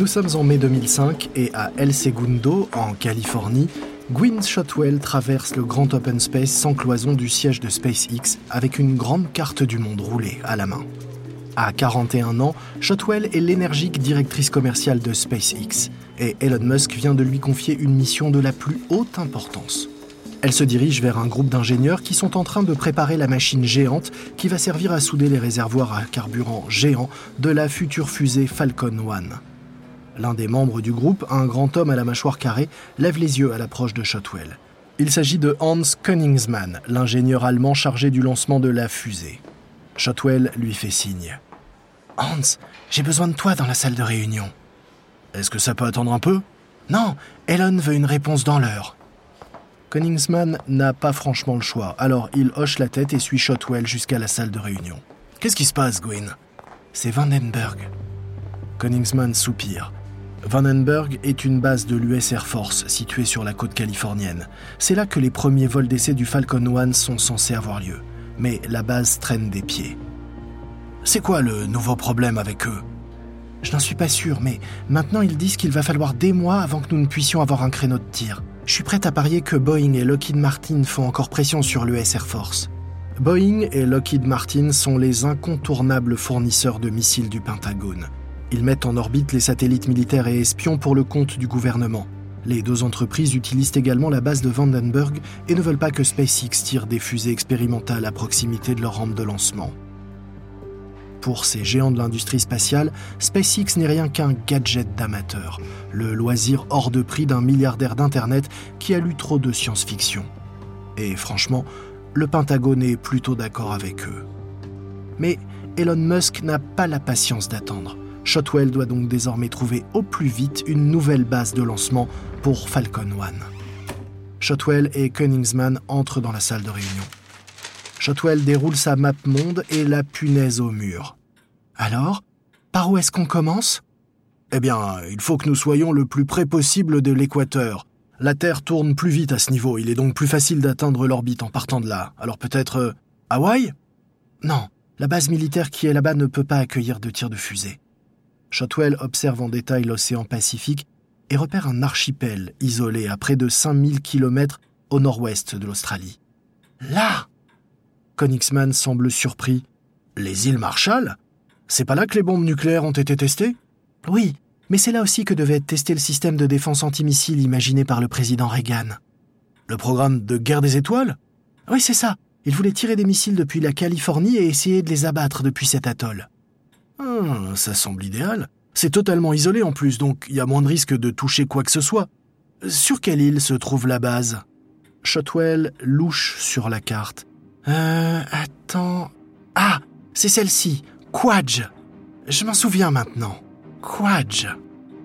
Nous sommes en mai 2005 et à El Segundo, en Californie, Gwynne Shotwell traverse le grand open space sans cloison du siège de SpaceX avec une grande carte du monde roulée à la main. À 41 ans, Shotwell est l'énergique directrice commerciale de SpaceX et Elon Musk vient de lui confier une mission de la plus haute importance. Elle se dirige vers un groupe d'ingénieurs qui sont en train de préparer la machine géante qui va servir à souder les réservoirs à carburant géants de la future fusée Falcon 1. L'un des membres du groupe, un grand homme à la mâchoire carrée, lève les yeux à l'approche de Shotwell. Il s'agit de Hans Königsmann, l'ingénieur allemand chargé du lancement de la fusée. Shotwell lui fait signe. Hans, j'ai besoin de toi dans la salle de réunion. Est-ce que ça peut attendre un peu? Non, Elon veut une réponse dans l'heure. Königsmann n'a pas franchement le choix, alors il hoche la tête et suit Shotwell jusqu'à la salle de réunion. Qu'est-ce qui se passe, Gwyn? C'est Vandenberg. Königsmann soupire. Vandenberg est une base de l'US Air Force située sur la côte californienne. C'est là que les premiers vols d'essai du Falcon 1 sont censés avoir lieu. Mais la base traîne des pieds. C'est quoi le nouveau problème avec eux? Je n'en suis pas sûr, mais maintenant ils disent qu'il va falloir des mois avant que nous ne puissions avoir un créneau de tir. Je suis prête à parier que Boeing et Lockheed Martin font encore pression sur l'US Air Force. Boeing et Lockheed Martin sont les incontournables fournisseurs de missiles du Pentagone. Ils mettent en orbite les satellites militaires et espions pour le compte du gouvernement. Les deux entreprises utilisent également la base de Vandenberg et ne veulent pas que SpaceX tire des fusées expérimentales à proximité de leur rampe de lancement. Pour ces géants de l'industrie spatiale, SpaceX n'est rien qu'un gadget d'amateur, le loisir hors de prix d'un milliardaire d'Internet qui a lu trop de science-fiction. Et franchement, le Pentagone est plutôt d'accord avec eux. Mais Elon Musk n'a pas la patience d'attendre. Shotwell doit donc désormais trouver au plus vite une nouvelle base de lancement pour Falcon 1. Shotwell et Koenigsmann entrent dans la salle de réunion. Shotwell déroule sa map monde et la punaise au mur. Alors, par où est-ce qu'on commence? Eh bien, il faut que nous soyons le plus près possible de l'équateur. La Terre tourne plus vite à ce niveau, il est donc plus facile d'atteindre l'orbite en partant de là. Alors peut-être euh, Hawaï? Non, la base militaire qui est là-bas ne peut pas accueillir de tirs de fusée. Shotwell observe en détail l'océan Pacifique et repère un archipel isolé à près de 5000 km au nord-ouest de l'Australie. Là Königsmann semble surpris. Les îles Marshall? C'est pas là que les bombes nucléaires ont été testées? Oui, mais c'est là aussi que devait être testé le système de défense antimissile imaginé par le président Reagan. Le programme de guerre des étoiles? Oui, c'est ça. Il voulait tirer des missiles depuis la Californie et essayer de les abattre depuis cet atoll. Ah, ça semble idéal. C'est totalement isolé en plus, donc il y a moins de risque de toucher quoi que ce soit. Sur quelle île se trouve la base? Shotwell louche sur la carte. Euh, attends. Ah, c'est celle-ci, Quadj. Je m'en souviens maintenant. Quadj.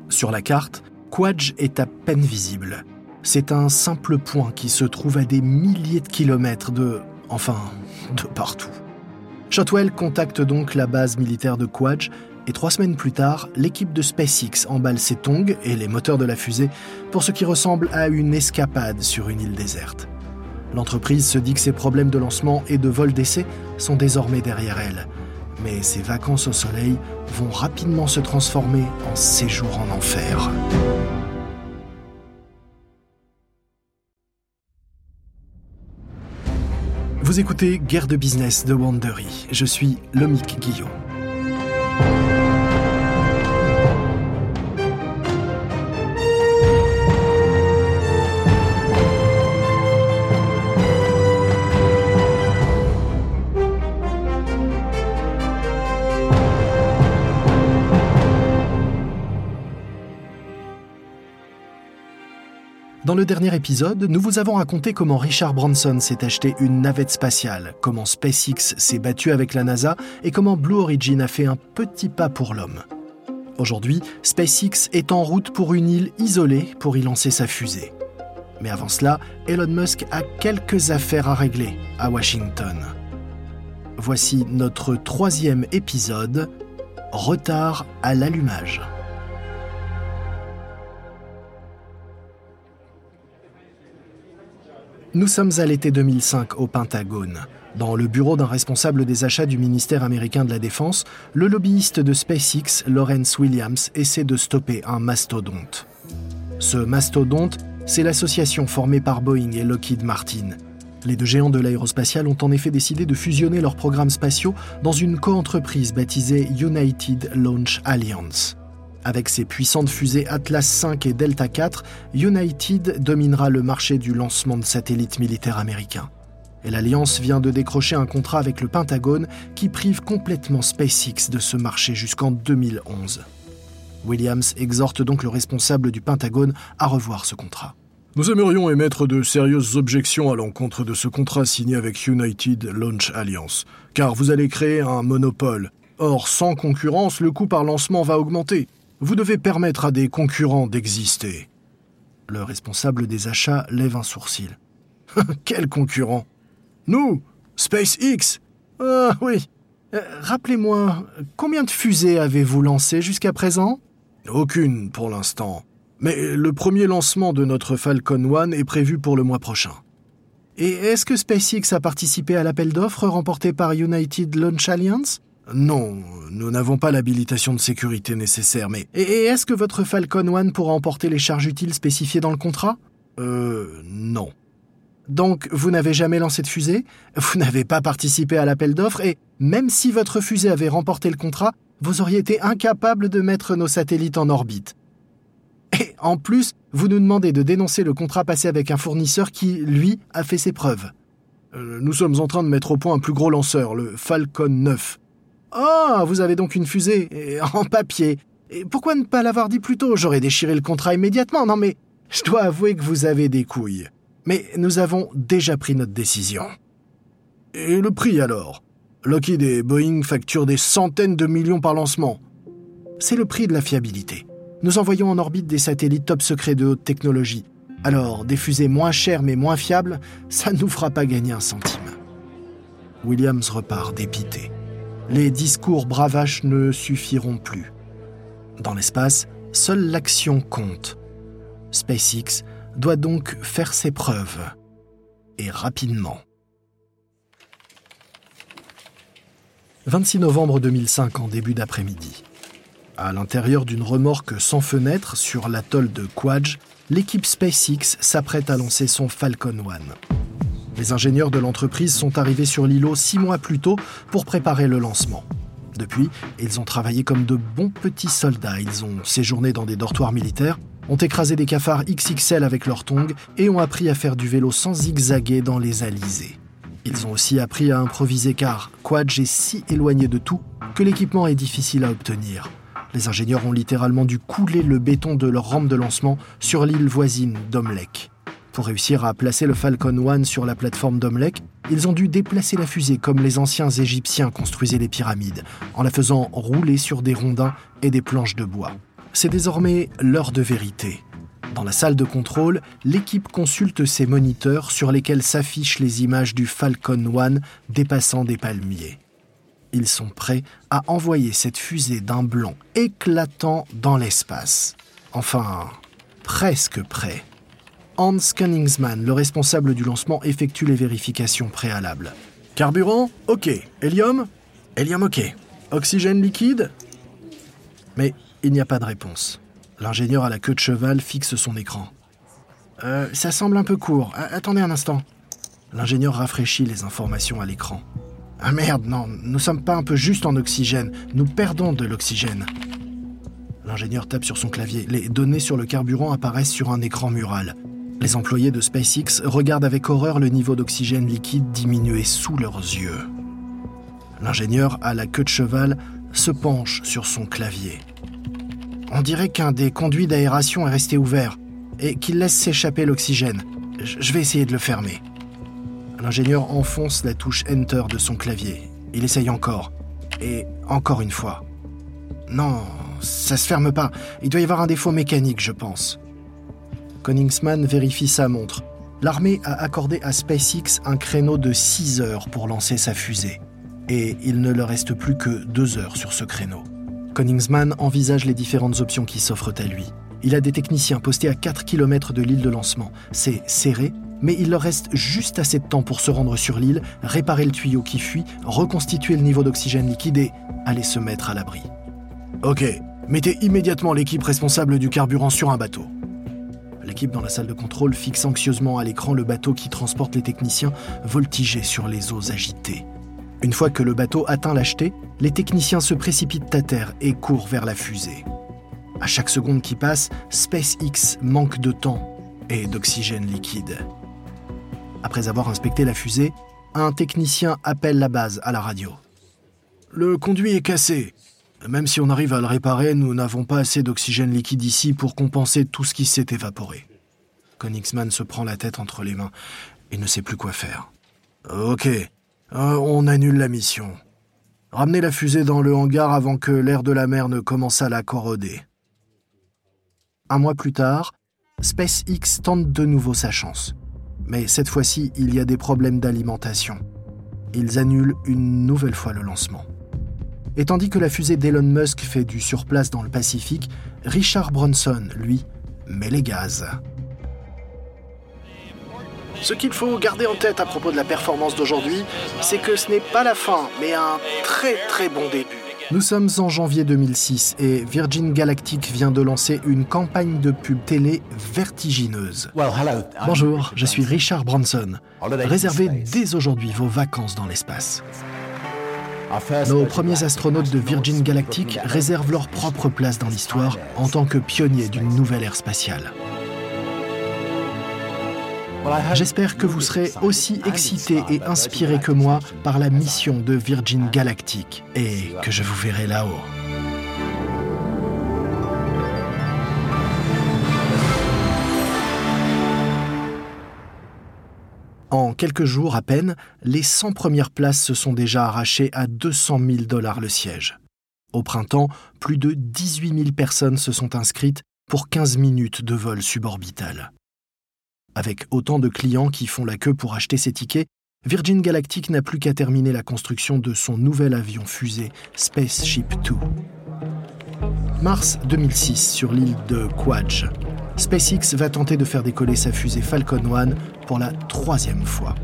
Sur la carte, Quadj est à peine visible. C'est un simple point qui se trouve à des milliers de kilomètres de... enfin, de partout. Shotwell contacte donc la base militaire de Quadj et trois semaines plus tard, l'équipe de SpaceX emballe ses tongs et les moteurs de la fusée pour ce qui ressemble à une escapade sur une île déserte. L'entreprise se dit que ses problèmes de lancement et de vol d'essai sont désormais derrière elle. Mais ses vacances au soleil vont rapidement se transformer en séjour en enfer. Vous écoutez Guerre de business de Wandery. Je suis Lomic Guillaume. Dans le dernier épisode, nous vous avons raconté comment Richard Branson s'est acheté une navette spatiale, comment SpaceX s'est battu avec la NASA et comment Blue Origin a fait un petit pas pour l'homme. Aujourd'hui, SpaceX est en route pour une île isolée pour y lancer sa fusée. Mais avant cela, Elon Musk a quelques affaires à régler à Washington. Voici notre troisième épisode, Retard à l'allumage. Nous sommes à l'été 2005 au Pentagone. Dans le bureau d'un responsable des achats du ministère américain de la Défense, le lobbyiste de SpaceX, Lawrence Williams, essaie de stopper un mastodonte. Ce mastodonte, c'est l'association formée par Boeing et Lockheed Martin. Les deux géants de l'aérospatial ont en effet décidé de fusionner leurs programmes spatiaux dans une coentreprise baptisée United Launch Alliance. Avec ses puissantes fusées Atlas V et Delta IV, United dominera le marché du lancement de satellites militaires américains. Et l'Alliance vient de décrocher un contrat avec le Pentagone qui prive complètement SpaceX de ce marché jusqu'en 2011. Williams exhorte donc le responsable du Pentagone à revoir ce contrat. Nous aimerions émettre de sérieuses objections à l'encontre de ce contrat signé avec United Launch Alliance, car vous allez créer un monopole. Or, sans concurrence, le coût par lancement va augmenter. Vous devez permettre à des concurrents d'exister. Le responsable des achats lève un sourcil. Quel concurrent? Nous SpaceX Ah oui. Euh, rappelez-moi, combien de fusées avez-vous lancées jusqu'à présent? Aucune pour l'instant. Mais le premier lancement de notre Falcon 1 est prévu pour le mois prochain. Et est-ce que SpaceX a participé à l'appel d'offres remporté par United Launch Alliance? Non, nous n'avons pas l'habilitation de sécurité nécessaire, mais... Et est-ce que votre Falcon 1 pourra emporter les charges utiles spécifiées dans le contrat? Euh, non. Donc, vous n'avez jamais lancé de fusée, vous n'avez pas participé à l'appel d'offres, et même si votre fusée avait remporté le contrat, vous auriez été incapable de mettre nos satellites en orbite. Et en plus, vous nous demandez de dénoncer le contrat passé avec un fournisseur qui, lui, a fait ses preuves. Euh, nous sommes en train de mettre au point un plus gros lanceur, le Falcon 9. Oh, vous avez donc une fusée, en papier. Et pourquoi ne pas l'avoir dit plus tôt? J'aurais déchiré le contrat immédiatement. Non mais, je dois avouer que vous avez des couilles. Mais nous avons déjà pris notre décision. Et le prix alors? Lockheed et Boeing facturent des centaines de millions par lancement. C'est le prix de la fiabilité. Nous envoyons en orbite des satellites top secrets de haute technologie. Alors, des fusées moins chères mais moins fiables, ça ne nous fera pas gagner un centime. Williams repart dépité. Les discours bravaches ne suffiront plus. Dans l'espace, seule l'action compte. SpaceX doit donc faire ses preuves. Et rapidement. 26 novembre 2005 en début d'après-midi. À l'intérieur d'une remorque sans fenêtre sur l'atoll de Quadj, l'équipe SpaceX s'apprête à lancer son Falcon 1. Les ingénieurs de l'entreprise sont arrivés sur l'îlot six mois plus tôt pour préparer le lancement. Depuis, ils ont travaillé comme de bons petits soldats. Ils ont séjourné dans des dortoirs militaires, ont écrasé des cafards XXL avec leurs tongs et ont appris à faire du vélo sans zigzaguer dans les alizés. Ils ont aussi appris à improviser car Quadj est si éloigné de tout que l'équipement est difficile à obtenir. Les ingénieurs ont littéralement dû couler le béton de leur rampe de lancement sur l'île voisine d'Omlek. Pour réussir à placer le Falcon 1 sur la plateforme d'Omlek, ils ont dû déplacer la fusée comme les anciens Égyptiens construisaient les pyramides, en la faisant rouler sur des rondins et des planches de bois. C'est désormais l'heure de vérité. Dans la salle de contrôle, l'équipe consulte ses moniteurs sur lesquels s'affichent les images du Falcon 1 dépassant des palmiers. Ils sont prêts à envoyer cette fusée d'un blanc éclatant dans l'espace. Enfin, presque prêt. Hans Kunningsmann, le responsable du lancement, effectue les vérifications préalables. Carburant OK. Hélium Hélium OK. Oxygène liquide Mais il n'y a pas de réponse. L'ingénieur à la queue de cheval fixe son écran. Euh, ça semble un peu court. attendez un instant. L'ingénieur rafraîchit les informations à l'écran. Ah merde, non, nous sommes pas un peu juste en oxygène. Nous perdons de l'oxygène. L'ingénieur tape sur son clavier. Les données sur le carburant apparaissent sur un écran mural. Les employés de SpaceX regardent avec horreur le niveau d'oxygène liquide diminuer sous leurs yeux. L'ingénieur à la queue de cheval se penche sur son clavier. On dirait qu'un des conduits d'aération est resté ouvert et qu'il laisse s'échapper l'oxygène. Je vais essayer de le fermer. L'ingénieur enfonce la touche Enter de son clavier. Il essaye encore. Et encore une fois. Non, ça se ferme pas. Il doit y avoir un défaut mécanique, je pense. Koningsman vérifie sa montre. L'armée a accordé à SpaceX un créneau de 6 heures pour lancer sa fusée. Et il ne leur reste plus que 2 heures sur ce créneau. Koningsman envisage les différentes options qui s'offrent à lui. Il a des techniciens postés à 4 km de l'île de lancement. C'est serré, Mais il leur reste juste assez de temps pour se rendre sur l'île, réparer le tuyau qui fuit, reconstituer le niveau d'oxygène liquide et aller se mettre à l'abri. Ok, mettez immédiatement l'équipe responsable du carburant sur un bateau. L'équipe dans la salle de contrôle fixe anxieusement à l'écran le bateau qui transporte les techniciens voltigés sur les eaux agitées. Une fois que le bateau atteint l'acheté, les techniciens se précipitent à terre et courent vers la fusée. À chaque seconde qui passe, SpaceX manque de temps et d'oxygène liquide. Après avoir inspecté la fusée, un technicien appelle la base à la radio. Le conduit est cassé. Même si on arrive à le réparer, nous n'avons pas assez d'oxygène liquide ici pour compenser tout ce qui s'est évaporé. Konigsman se prend la tête entre les mains et ne sait plus quoi faire. Ok, euh, on annule la mission. Ramenez la fusée dans le hangar avant que l'air de la mer ne commence à la corroder. Un mois plus tard, SpaceX tente de nouveau sa chance. Mais cette fois-ci, il y a des problèmes d'alimentation. Ils annulent une nouvelle fois le lancement. Et tandis que la fusée d'Elon Musk fait du surplace dans le Pacifique, Richard Branson, lui, met les gaz. Ce qu'il faut garder en tête à propos de la performance d'aujourd'hui, c'est que ce n'est pas la fin, mais un très très bon début. Nous sommes en janvier 2006 et Virgin Galactic vient de lancer une campagne de pub télé vertigineuse. Bonjour, je suis Richard Branson. Réservez dès aujourd'hui vos vacances dans l'espace. Nos premiers astronautes de Virgin Galactic réservent leur propre place dans l'histoire en tant que pionniers d'une nouvelle ère spatiale. J'espère que vous serez aussi excités et inspirés que moi par la mission de Virgin Galactic. Et que je vous verrai là-haut. Quelques jours à peine, les 100 premières places se sont déjà arrachées à 200 000 dollars le siège. Au printemps, plus de 18 000 personnes se sont inscrites pour 15 minutes de vol suborbital. Avec autant de clients qui font la queue pour acheter ses tickets, Virgin Galactic n'a plus qu'à terminer la construction de son nouvel avion fusée Spaceship 2. Mars 2006 sur l'île de Quadj. SpaceX va tenter de faire décoller sa fusée Falcon 1 pour la troisième fois.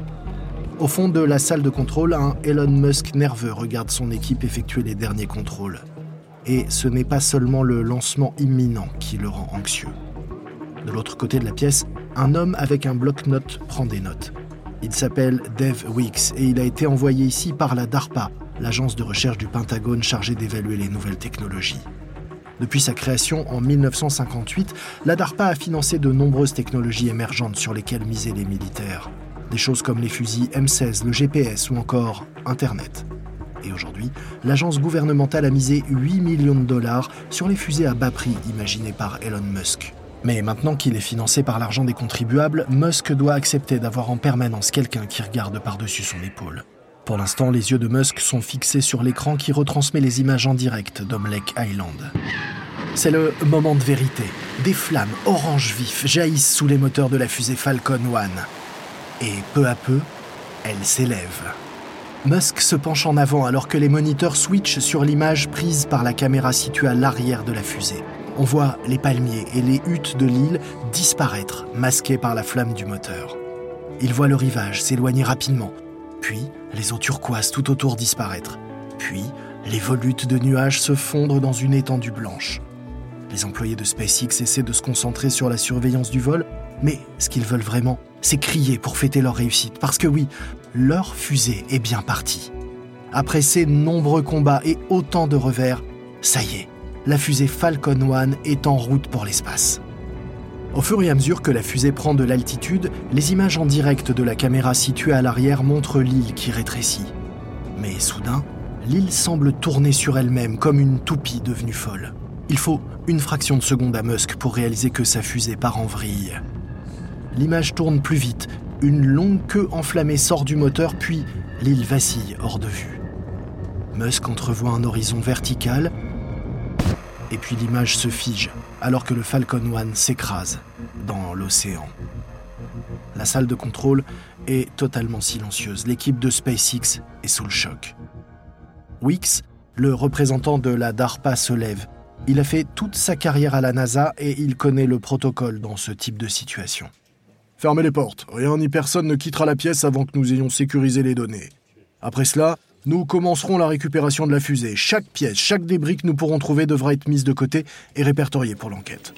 Au fond de la salle de contrôle, un Elon Musk nerveux regarde son équipe effectuer les derniers contrôles. Et ce n'est pas seulement le lancement imminent qui le rend anxieux. De l'autre côté de la pièce, un homme avec un bloc-notes prend des notes. Il s'appelle Dave Weeks et il a été envoyé ici par la DARPA, l'agence de recherche du Pentagone chargée d'évaluer les nouvelles technologies. Depuis sa création en 1958, la DARPA a financé de nombreuses technologies émergentes sur lesquelles misaient les militaires. Des choses comme les fusils M16, le GPS ou encore Internet. Et aujourd'hui, l'agence gouvernementale a misé 8 millions de dollars sur les fusées à bas prix imaginées par Elon Musk. Mais maintenant qu'il est financé par l'argent des contribuables, Musk doit accepter d'avoir en permanence quelqu'un qui regarde par-dessus son épaule. Pour l'instant, les yeux de Musk sont fixés sur l'écran qui retransmet les images en direct d'Omelek Island. C'est le moment de vérité. Des flammes orange vif jaillissent sous les moteurs de la fusée Falcon 1. Et peu à peu, elle s'élève. Musk se penche en avant alors que les moniteurs switchent sur l'image prise par la caméra située à l'arrière de la fusée. On voit les palmiers et les huttes de l'île disparaître, masqués par la flamme du moteur. Il voit le rivage s'éloigner rapidement, puis les eaux turquoises tout autour disparaître, puis les volutes de nuages se fondre dans une étendue blanche. Les employés de SpaceX essaient de se concentrer sur la surveillance du vol, mais ce qu'ils veulent vraiment, c'est crier pour fêter leur réussite, parce que oui, leur fusée est bien partie. Après ces nombreux combats et autant de revers, ça y est, la fusée Falcon 1 est en route pour l'espace. Au fur et à mesure que la fusée prend de l'altitude, les images en direct de la caméra située à l'arrière montrent l'île qui rétrécit. Mais soudain, l'île semble tourner sur elle-même comme une toupie devenue folle. Il faut une fraction de seconde à Musk pour réaliser que sa fusée part en vrille. L'image tourne plus vite, une longue queue enflammée sort du moteur, puis l'île vacille hors de vue. Musk entrevoit un horizon vertical et puis l'image se fige alors que le Falcon 1 s'écrase dans l'océan. La salle de contrôle est totalement silencieuse. L'équipe de SpaceX est sous le choc. Weeks, le représentant de la DARPA, se lève. Il a fait toute sa carrière à la NASA et il connaît le protocole dans ce type de situation. Fermez les portes. Rien ni personne ne quittera la pièce avant que nous ayons sécurisé les données. Après cela, nous commencerons la récupération de la fusée. Chaque pièce, chaque débris que nous pourrons trouver devra être mise de côté et répertoriée pour l'enquête.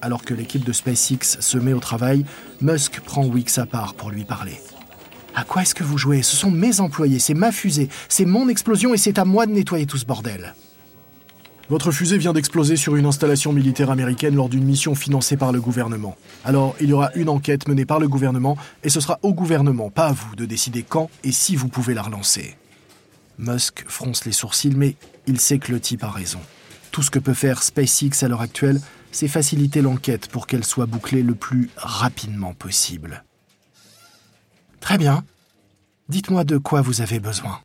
Alors que l'équipe de SpaceX se met au travail, Musk prend Wix à part pour lui parler. À quoi est-ce que vous jouez? Ce sont mes employés, c'est ma fusée, c'est mon explosion et c'est à moi de nettoyer tout ce bordel. Votre fusée vient d'exploser sur une installation militaire américaine lors d'une mission financée par le gouvernement. Alors, il y aura une enquête menée par le gouvernement et ce sera au gouvernement, pas à vous, de décider quand et si vous pouvez la relancer. Musk fronce les sourcils, mais il sait que le type a raison. Tout ce que peut faire SpaceX à l'heure actuelle, c'est faciliter l'enquête pour qu'elle soit bouclée le plus rapidement possible. Très bien. Dites-moi de quoi vous avez besoin.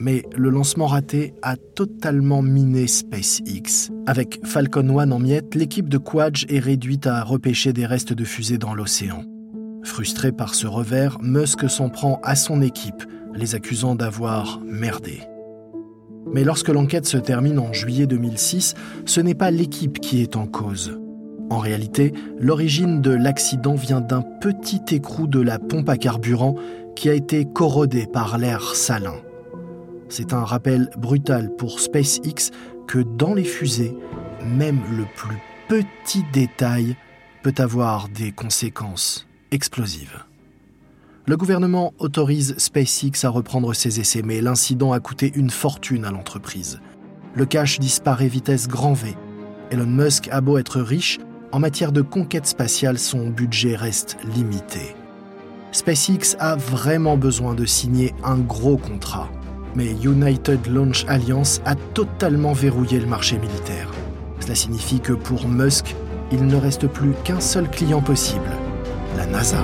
Mais le lancement raté a totalement miné SpaceX. Avec Falcon 1 en miettes, l'équipe de Quadge est réduite à repêcher des restes de fusées dans l'océan. Frustré par ce revers, Musk s'en prend à son équipe, les accusant d'avoir merdé. Mais lorsque l'enquête se termine en juillet 2006, ce n'est pas l'équipe qui est en cause. En réalité, l'origine de l'accident vient d'un petit écrou de la pompe à carburant qui a été corrodé par l'air salin. C'est un rappel brutal pour SpaceX que dans les fusées, même le plus petit détail peut avoir des conséquences explosives. Le gouvernement autorise SpaceX à reprendre ses essais, mais l'incident a coûté une fortune à l'entreprise. Le cash disparaît vitesse grand V. Elon Musk a beau être riche, en matière de conquête spatiale, son budget reste limité. SpaceX a vraiment besoin de signer un gros contrat, mais United Launch Alliance a totalement verrouillé le marché militaire. Cela signifie que pour Musk, il ne reste plus qu'un seul client possible, la NASA.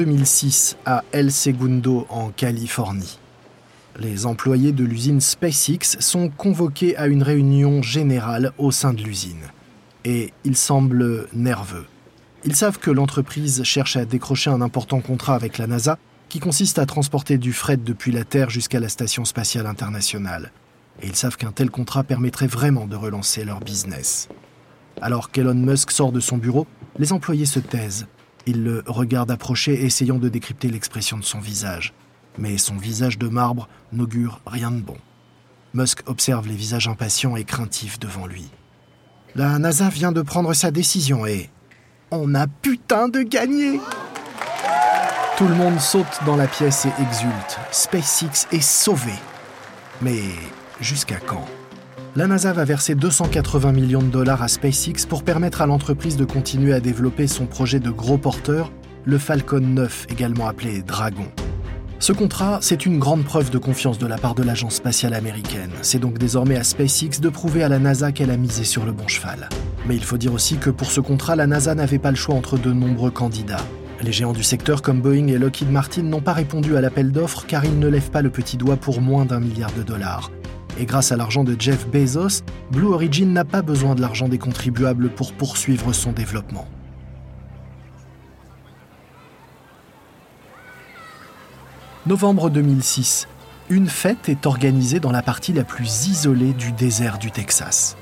2006 à El Segundo en Californie. Les employés de l'usine SpaceX sont convoqués à une réunion générale au sein de l'usine. Et ils semblent nerveux. Ils savent que l'entreprise cherche à décrocher un important contrat avec la NASA qui consiste à transporter du fret depuis la Terre jusqu'à la Station spatiale internationale. Et ils savent qu'un tel contrat permettrait vraiment de relancer leur business. Alors qu'Elon Musk sort de son bureau, les employés se taisent il le regarde approcher, essayant de décrypter l'expression de son visage. Mais son visage de marbre n'augure rien de bon. Musk observe les visages impatients et craintifs devant lui. La NASA vient de prendre sa décision et... On a putain de gagné Tout le monde saute dans la pièce et exulte. SpaceX est sauvé. Mais jusqu'à quand? La NASA va verser 280 millions de dollars à SpaceX pour permettre à l'entreprise de continuer à développer son projet de gros porteur, le Falcon 9, également appelé Dragon. Ce contrat, c'est une grande preuve de confiance de la part de l'agence spatiale américaine. C'est donc désormais à SpaceX de prouver à la NASA qu'elle a misé sur le bon cheval. Mais il faut dire aussi que pour ce contrat, la NASA n'avait pas le choix entre de nombreux candidats. Les géants du secteur comme Boeing et Lockheed Martin n'ont pas répondu à l'appel d'offres car ils ne lèvent pas le petit doigt pour moins d'un milliard de dollars. Et grâce à l'argent de Jeff Bezos, Blue Origin n'a pas besoin de l'argent des contribuables pour poursuivre son développement. Novembre 2006. Une fête est organisée dans la partie la plus isolée du désert du Texas.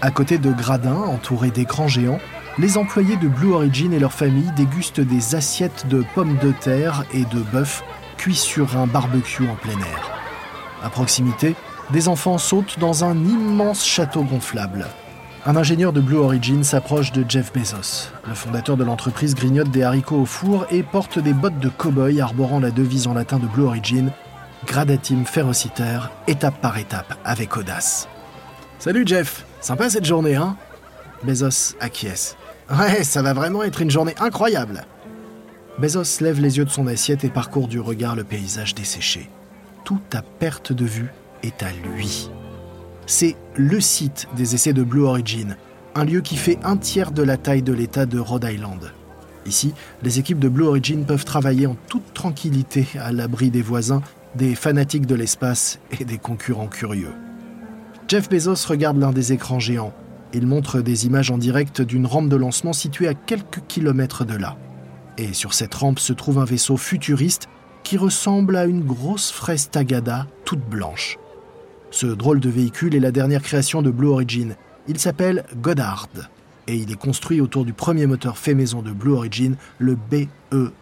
À côté de gradins entourés d'écrans géants, les employés de Blue Origin et leurs familles dégustent des assiettes de pommes de terre et de bœuf cuits sur un barbecue en plein air. À proximité, des enfants sautent dans un immense château gonflable. Un ingénieur de Blue Origin s'approche de Jeff Bezos. Le fondateur de l'entreprise grignote des haricots au four et porte des bottes de cow-boy arborant la devise en latin de Blue Origin Gradatim ferociter, étape par étape, avec audace. Salut Jeff, sympa cette journée, hein? Bezos acquiesce. Ouais, ça va vraiment être une journée incroyable. Bezos lève les yeux de son assiette et parcourt du regard le paysage desséché. Tout à perte de vue est à lui. C'est le site des essais de Blue Origin, un lieu qui fait un tiers de la taille de l'État de Rhode Island. Ici, les équipes de Blue Origin peuvent travailler en toute tranquillité à l'abri des voisins, des fanatiques de l'espace et des concurrents curieux. Jeff Bezos regarde l'un des écrans géants. Il montre des images en direct d'une rampe de lancement située à quelques kilomètres de là. Et sur cette rampe se trouve un vaisseau futuriste qui ressemble à une grosse fraise tagada toute blanche. Ce drôle de véhicule est la dernière création de Blue Origin. Il s'appelle Goddard et il est construit autour du premier moteur fait maison de Blue Origin, le BE1.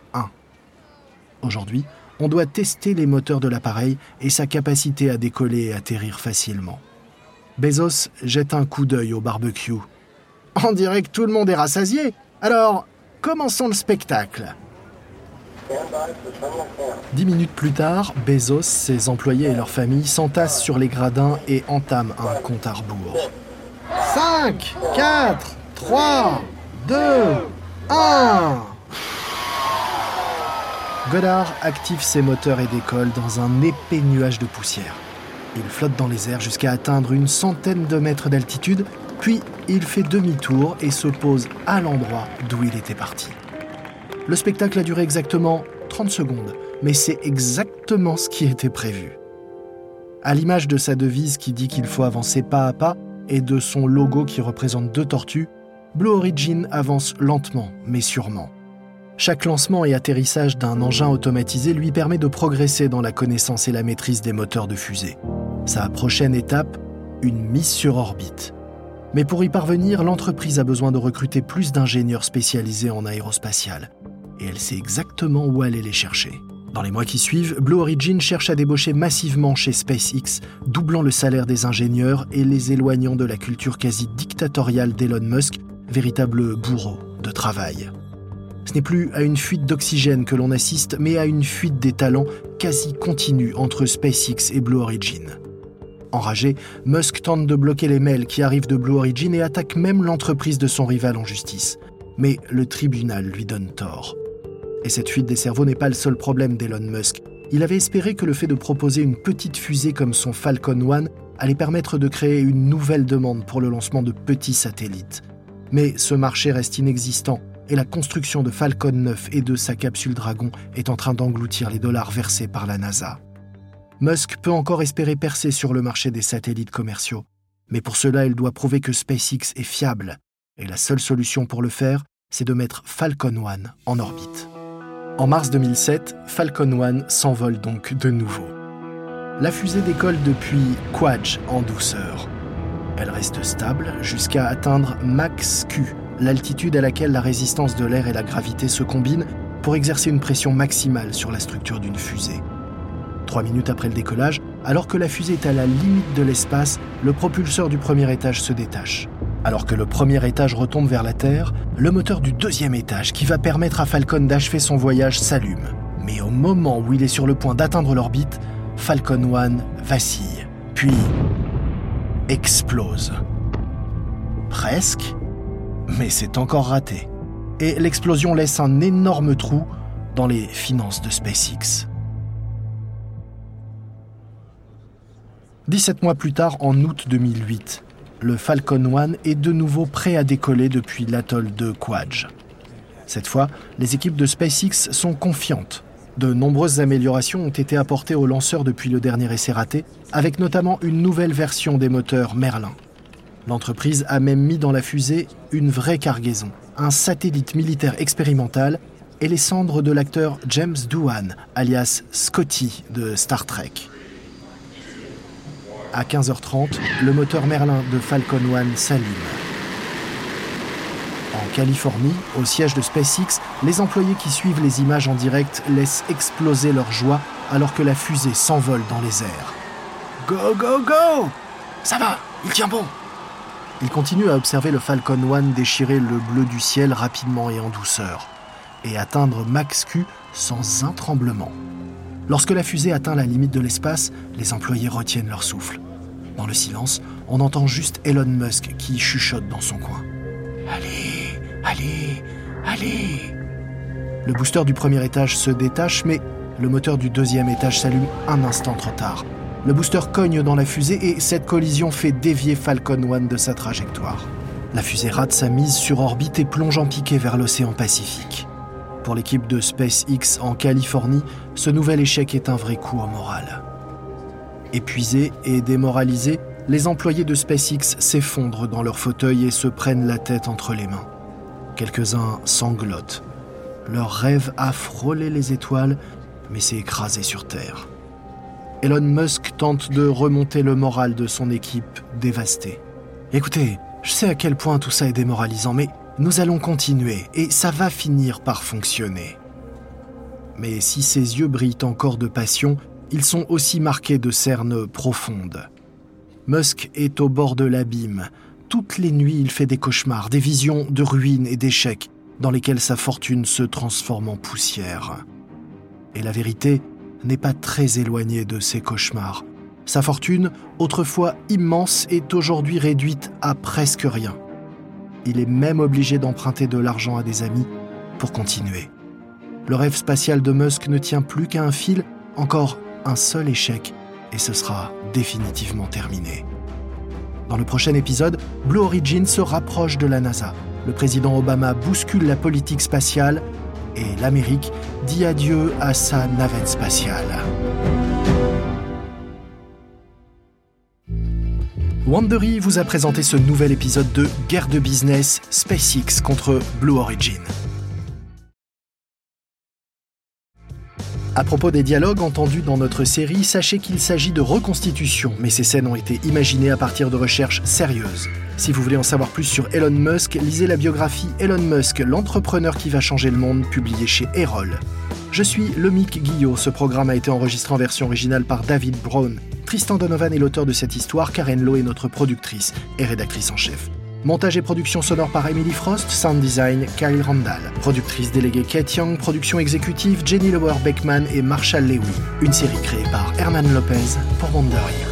Aujourd'hui, on doit tester les moteurs de l'appareil et sa capacité à décoller et atterrir facilement. Bezos jette un coup d'œil au barbecue. On dirait que tout le monde est rassasié. Alors, commençons le spectacle. Dix minutes plus tard, Bezos, ses employés et leur famille s'entassent sur les gradins et entament un compte à rebours. 5, 4, 3, 2, 1 Goddard active ses moteurs et décolle dans un épais nuage de poussière. Il flotte dans les airs jusqu'à atteindre une centaine de mètres d'altitude, puis il fait demi-tour et se pose à l'endroit d'où il était parti. Le spectacle a duré exactement 30 secondes, mais c'est exactement ce qui était prévu. À l'image de sa devise qui dit qu'il faut avancer pas à pas et de son logo qui représente deux tortues, Blue Origin avance lentement mais sûrement. Chaque lancement et atterrissage d'un engin automatisé lui permet de progresser dans la connaissance et la maîtrise des moteurs de fusée. Sa prochaine étape, une mise sur orbite. Mais pour y parvenir, l'entreprise a besoin de recruter plus d'ingénieurs spécialisés en aérospatial. Et elle sait exactement où aller les chercher. Dans les mois qui suivent, Blue Origin cherche à débaucher massivement chez SpaceX, doublant le salaire des ingénieurs et les éloignant de la culture quasi dictatoriale d'Elon Musk, véritable bourreau de travail. Ce n'est plus à une fuite d'oxygène que l'on assiste, mais à une fuite des talents quasi continue entre SpaceX et Blue Origin. Enragé, Musk tente de bloquer les mails qui arrivent de Blue Origin et attaque même l'entreprise de son rival en justice. Mais le tribunal lui donne tort. Et cette fuite des cerveaux n'est pas le seul problème d'Elon Musk. Il avait espéré que le fait de proposer une petite fusée comme son Falcon 1 allait permettre de créer une nouvelle demande pour le lancement de petits satellites. Mais ce marché reste inexistant et la construction de Falcon 9 et de sa capsule Dragon est en train d'engloutir les dollars versés par la NASA. Musk peut encore espérer percer sur le marché des satellites commerciaux, mais pour cela il doit prouver que SpaceX est fiable, et la seule solution pour le faire, c'est de mettre Falcon 1 en orbite. En mars 2007, Falcon 1 s'envole donc de nouveau. La fusée décolle depuis Quadj en douceur. Elle reste stable jusqu'à atteindre Max Q, l'altitude à laquelle la résistance de l'air et la gravité se combinent pour exercer une pression maximale sur la structure d'une fusée. Trois minutes après le décollage, alors que la fusée est à la limite de l'espace, le propulseur du premier étage se détache. Alors que le premier étage retombe vers la Terre, le moteur du deuxième étage, qui va permettre à Falcon d'achever son voyage, s'allume. Mais au moment où il est sur le point d'atteindre l'orbite, Falcon 1 vacille, puis explose. Presque, mais c'est encore raté. Et l'explosion laisse un énorme trou dans les finances de SpaceX. 17 mois plus tard, en août 2008, le Falcon 1 est de nouveau prêt à décoller depuis l'atoll de Quadj. Cette fois, les équipes de SpaceX sont confiantes. De nombreuses améliorations ont été apportées au lanceur depuis le dernier essai raté, avec notamment une nouvelle version des moteurs Merlin. L'entreprise a même mis dans la fusée une vraie cargaison, un satellite militaire expérimental et les cendres de l'acteur James Doohan, alias Scotty de Star Trek. À 15h30, le moteur Merlin de Falcon 1 s'allume. En Californie, au siège de SpaceX, les employés qui suivent les images en direct laissent exploser leur joie alors que la fusée s'envole dans les airs. Go, go, go Ça va, il tient bon il continue à observer le Falcon 1 déchirer le bleu du ciel rapidement et en douceur, et atteindre Max Q sans un tremblement. Lorsque la fusée atteint la limite de l'espace, les employés retiennent leur souffle. Dans le silence, on entend juste Elon Musk qui chuchote dans son coin. Allez, allez, allez Le booster du premier étage se détache, mais le moteur du deuxième étage s'allume un instant trop tard. Le booster cogne dans la fusée et cette collision fait dévier Falcon 1 de sa trajectoire. La fusée rate sa mise sur orbite et plonge en piqué vers l'océan Pacifique. Pour l'équipe de SpaceX en Californie, ce nouvel échec est un vrai coup au moral. Épuisés et démoralisés, les employés de SpaceX s'effondrent dans leur fauteuil et se prennent la tête entre les mains. Quelques-uns sanglotent. Leur rêve a frôlé les étoiles, mais s'est écrasé sur Terre. Elon Musk tente de remonter le moral de son équipe dévastée. Écoutez, je sais à quel point tout ça est démoralisant, mais nous allons continuer et ça va finir par fonctionner. Mais si ses yeux brillent encore de passion, ils sont aussi marqués de cernes profondes. Musk est au bord de l'abîme. Toutes les nuits, il fait des cauchemars, des visions de ruines et d'échecs dans lesquels sa fortune se transforme en poussière. Et la vérité n'est pas très éloignée de ces cauchemars. Sa fortune, autrefois immense, est aujourd'hui réduite à presque rien. Il est même obligé d'emprunter de l'argent à des amis pour continuer. Le rêve spatial de Musk ne tient plus qu'à un fil, encore un seul échec, et ce sera définitivement terminé. Dans le prochain épisode, Blue Origin se rapproche de la NASA. Le président Obama bouscule la politique spatiale et l'Amérique dit adieu à sa navette spatiale. Wandery vous a présenté ce nouvel épisode de Guerre de business SpaceX contre Blue Origin. À propos des dialogues entendus dans notre série, sachez qu'il s'agit de reconstitution, mais ces scènes ont été imaginées à partir de recherches sérieuses. Si vous voulez en savoir plus sur Elon Musk, lisez la biographie Elon Musk, l'entrepreneur qui va changer le monde, publiée chez Erol. Je suis Lomic Guillot. Ce programme a été enregistré en version originale par David Brown. Tristan Donovan est l'auteur de cette histoire, Karen Lowe est notre productrice et rédactrice en chef. Montage et production sonore par Emily Frost, sound design Kyle Randall. Productrice déléguée Kate Young, production exécutive Jenny Lower Beckman et Marshall Lewy. Une série créée par Herman Lopez pour Wondering.